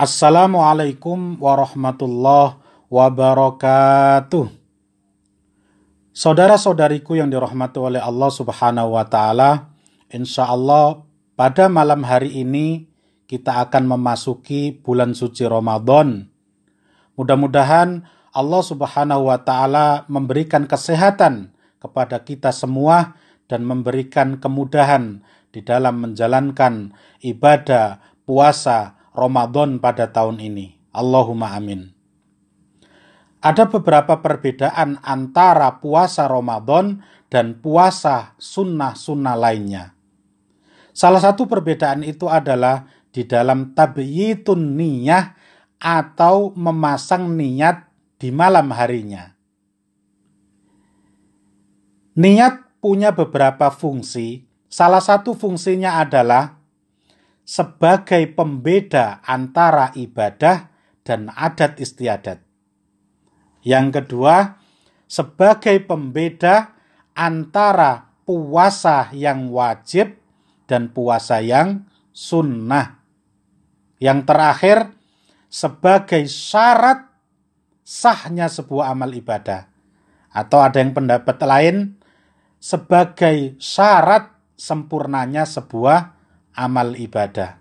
Assalamualaikum warahmatullahi wabarakatuh. Saudara-saudariku yang dirahmati oleh Allah Subhanahu wa taala, insya Allah pada malam hari ini kita akan memasuki bulan suci Ramadan. Mudah-mudahan Allah Subhanahu wa taala memberikan kesehatan kepada kita semua dan memberikan kemudahan di dalam menjalankan ibadah puasa Ramadan pada tahun ini. Allahumma amin. Ada beberapa perbedaan antara puasa Ramadan dan puasa sunnah-sunnah lainnya. Salah satu perbedaan itu adalah di dalam tabyitun niyah atau memasang niat di malam harinya. Niat punya beberapa fungsi. Salah satu fungsinya adalah sebagai pembeda antara ibadah dan adat istiadat. Yang kedua, sebagai pembeda antara puasa yang wajib dan puasa yang sunnah. Yang terakhir, sebagai syarat sahnya sebuah amal ibadah. Atau ada yang pendapat lain, sebagai syarat sempurnanya sebuah amal ibadah.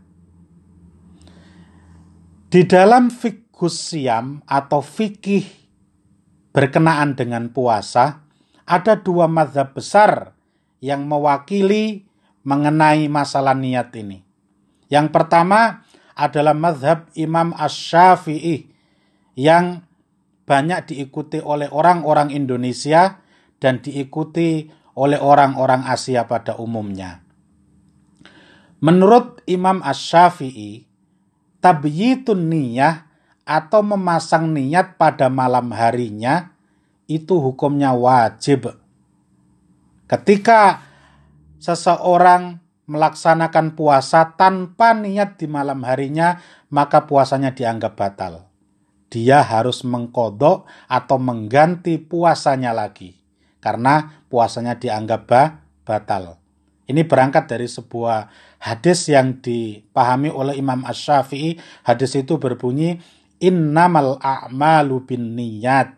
Di dalam fikus siam atau fikih berkenaan dengan puasa, ada dua mazhab besar yang mewakili mengenai masalah niat ini. Yang pertama adalah mazhab Imam Ash-Syafi'i yang banyak diikuti oleh orang-orang Indonesia dan diikuti oleh orang-orang Asia pada umumnya. Menurut Imam Ash-Syafi'i, tabyitun niyah atau memasang niat pada malam harinya itu hukumnya wajib. Ketika seseorang melaksanakan puasa tanpa niat di malam harinya, maka puasanya dianggap batal. Dia harus mengkodok atau mengganti puasanya lagi. Karena puasanya dianggap batal. Ini berangkat dari sebuah hadis yang dipahami oleh Imam Ash-Syafi'i. Hadis itu berbunyi, Innamal a'malu bin niyat.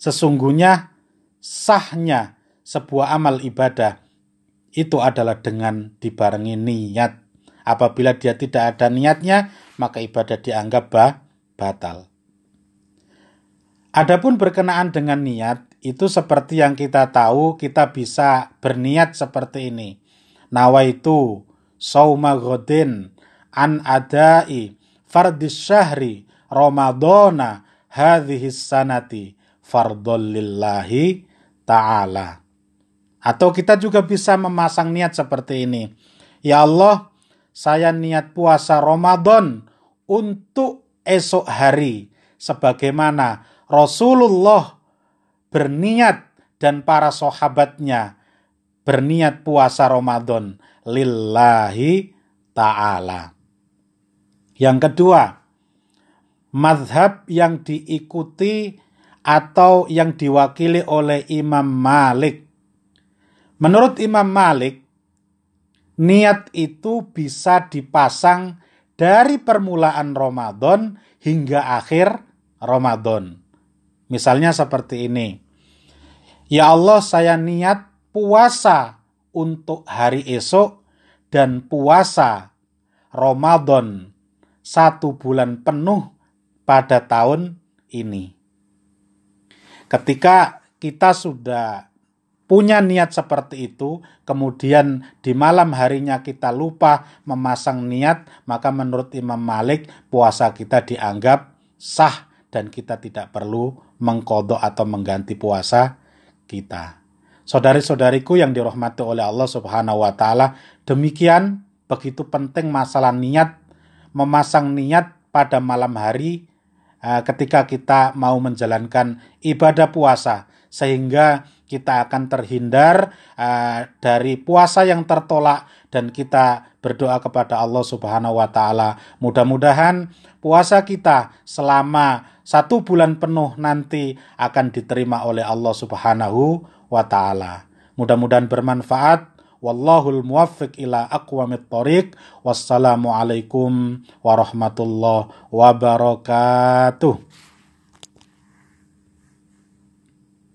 Sesungguhnya sahnya sebuah amal ibadah itu adalah dengan dibarengi niat. Apabila dia tidak ada niatnya, maka ibadah dianggap batal. Adapun berkenaan dengan niat, itu seperti yang kita tahu kita bisa berniat seperti ini. Nawaitu sauma godin an adai fardis syahri Ramadana hadhihi sanati fardhol lillahi ta'ala. Atau kita juga bisa memasang niat seperti ini. Ya Allah, saya niat puasa Ramadan untuk esok hari sebagaimana Rasulullah berniat dan para sahabatnya berniat puasa Ramadan lillahi ta'ala. Yang kedua, madhab yang diikuti atau yang diwakili oleh Imam Malik. Menurut Imam Malik, niat itu bisa dipasang dari permulaan Ramadan hingga akhir Ramadan. Misalnya seperti ini. Ya Allah, saya niat puasa untuk hari esok dan puasa Ramadan satu bulan penuh pada tahun ini. Ketika kita sudah punya niat seperti itu, kemudian di malam harinya kita lupa memasang niat, maka menurut Imam Malik puasa kita dianggap sah dan kita tidak perlu mengkodok atau mengganti puasa kita. Saudari-saudariku yang dirahmati oleh Allah Subhanahu wa taala, demikian begitu penting masalah niat, memasang niat pada malam hari uh, ketika kita mau menjalankan ibadah puasa sehingga kita akan terhindar uh, dari puasa yang tertolak dan kita berdoa kepada Allah Subhanahu wa taala. Mudah-mudahan puasa kita selama satu bulan penuh nanti akan diterima oleh Allah Subhanahu wa taala. Mudah-mudahan bermanfaat. Wallahul muwaffiq ila aqwamit thoriq. Wassalamualaikum warahmatullahi wabarakatuh.